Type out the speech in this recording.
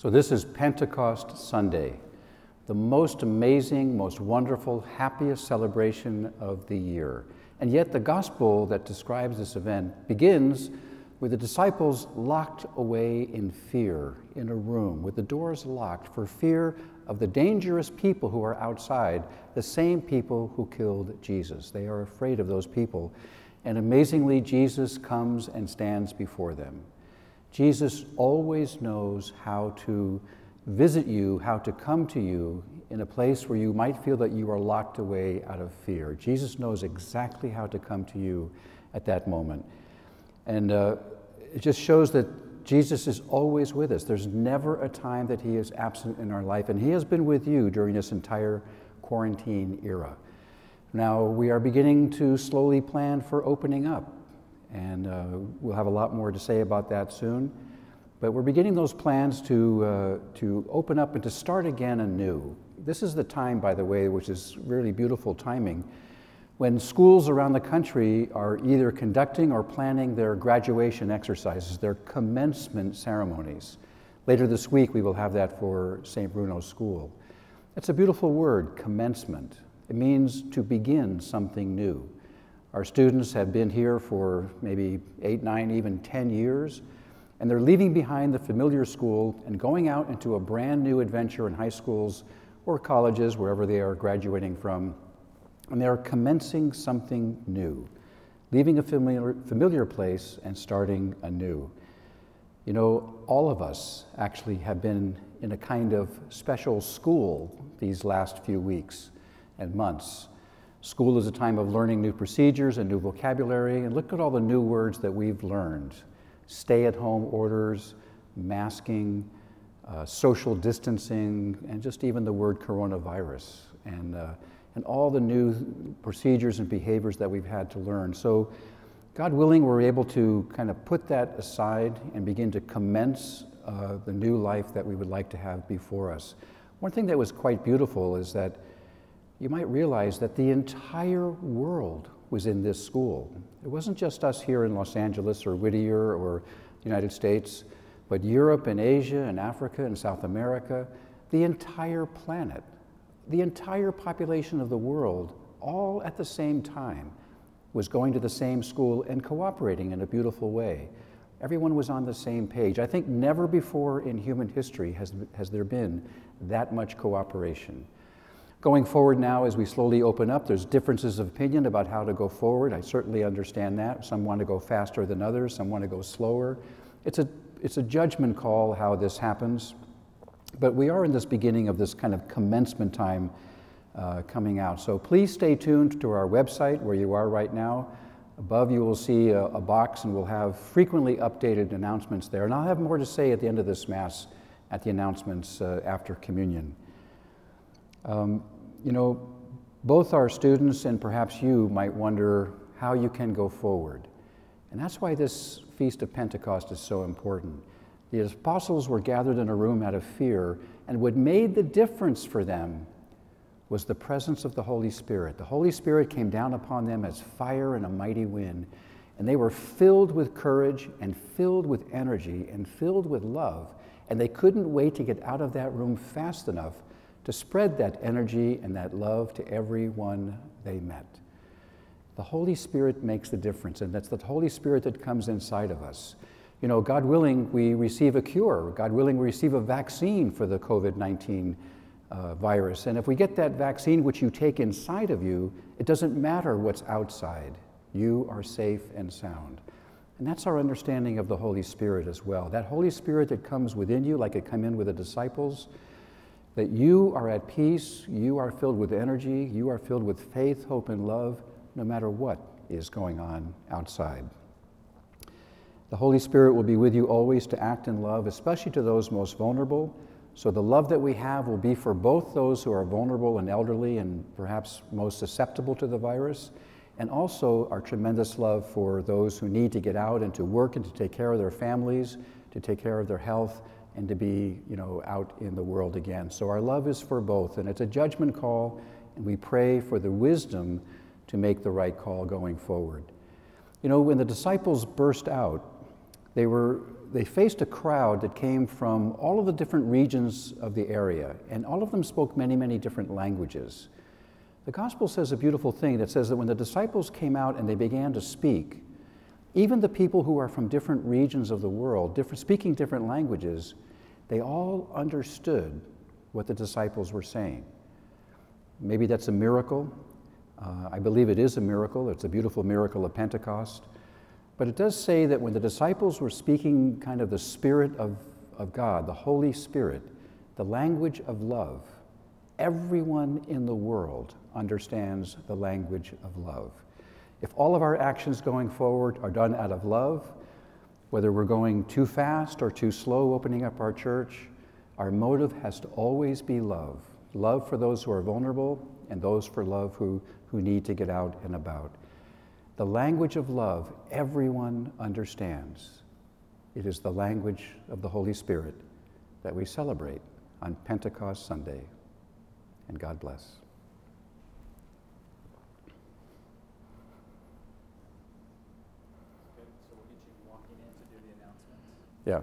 So, this is Pentecost Sunday, the most amazing, most wonderful, happiest celebration of the year. And yet, the gospel that describes this event begins with the disciples locked away in fear in a room with the doors locked for fear of the dangerous people who are outside, the same people who killed Jesus. They are afraid of those people. And amazingly, Jesus comes and stands before them. Jesus always knows how to visit you, how to come to you in a place where you might feel that you are locked away out of fear. Jesus knows exactly how to come to you at that moment. And uh, it just shows that Jesus is always with us. There's never a time that he is absent in our life, and he has been with you during this entire quarantine era. Now, we are beginning to slowly plan for opening up. And uh, we'll have a lot more to say about that soon. But we're beginning those plans to, uh, to open up and to start again anew. This is the time, by the way, which is really beautiful timing, when schools around the country are either conducting or planning their graduation exercises, their commencement ceremonies. Later this week, we will have that for St. Bruno's School. It's a beautiful word, commencement. It means to begin something new. Our students have been here for maybe eight, nine, even 10 years, and they're leaving behind the familiar school and going out into a brand new adventure in high schools or colleges, wherever they are graduating from, and they are commencing something new, leaving a familiar, familiar place and starting anew. You know, all of us actually have been in a kind of special school these last few weeks and months. School is a time of learning new procedures and new vocabulary, and look at all the new words that we've learned stay at home orders, masking, uh, social distancing, and just even the word coronavirus, and, uh, and all the new procedures and behaviors that we've had to learn. So, God willing, we're able to kind of put that aside and begin to commence uh, the new life that we would like to have before us. One thing that was quite beautiful is that you might realize that the entire world was in this school. It wasn't just us here in Los Angeles or Whittier or the United States, but Europe and Asia and Africa and South America, the entire planet, the entire population of the world, all at the same time, was going to the same school and cooperating in a beautiful way. Everyone was on the same page. I think never before in human history has, has there been that much cooperation. Going forward now, as we slowly open up, there's differences of opinion about how to go forward. I certainly understand that. Some want to go faster than others, some want to go slower. It's a, it's a judgment call how this happens. But we are in this beginning of this kind of commencement time uh, coming out. So please stay tuned to our website where you are right now. Above you will see a, a, box, and we'll have frequently updated announcements there. And I'll have more to say at the end of this Mass at the announcements uh, after communion. Um, you know, both our students and perhaps you might wonder how you can go forward. And that's why this Feast of Pentecost is so important. The apostles were gathered in a room out of fear, and what made the difference for them was the presence of the Holy Spirit. The Holy Spirit came down upon them as fire and a mighty wind, and they were filled with courage and filled with energy and filled with love, and they couldn't wait to get out of that room fast enough to spread that energy and that love to everyone they met. The Holy Spirit makes the difference, and that's the Holy Spirit that comes inside of us. You know, God willing, we receive a cure. God willing, we receive a vaccine for the COVID 19 uh, virus. And if we get that vaccine, which you take inside of you, it doesn't matter what's outside. You are safe and sound. And that's our understanding of the Holy Spirit as well. That Holy Spirit that comes within you, like it came in with the disciples, that you are at peace, you are filled with energy, you are filled with faith, hope, and love, no matter what is going on outside. The Holy Spirit will be with you always to act in love, especially to those most vulnerable. So, the love that we have will be for both those who are vulnerable and elderly and perhaps most susceptible to the virus, and also our tremendous love for those who need to get out and to work and to take care of their families, to take care of their health, and to be, you know, out in the world again. So our love is for both, and it's a judgment call, and we pray for the wisdom to make the right call going forward. You know, when the disciples burst out, they, were, they faced a crowd that came from all of the different regions of the area, and all of them spoke many, many different languages. The gospel says a beautiful thing that says that when the disciples came out and they began to speak, even the people who are from different regions of the world, different, speaking different languages, they all understood what the disciples were saying. Maybe that's a miracle. Uh, I believe it is a miracle. It's a beautiful miracle of Pentecost. But it does say that when the disciples were speaking kind of the Spirit of, of God, the Holy Spirit, the language of love, everyone in the world understands the language of love. If all of our actions going forward are done out of love, whether we're going too fast or too slow opening up our church, our motive has to always be love. Love for those who are vulnerable and those for love who, who need to get out and about. The language of love, everyone understands. It is the language of the Holy Spirit that we celebrate on Pentecost Sunday. And God bless. Yeah.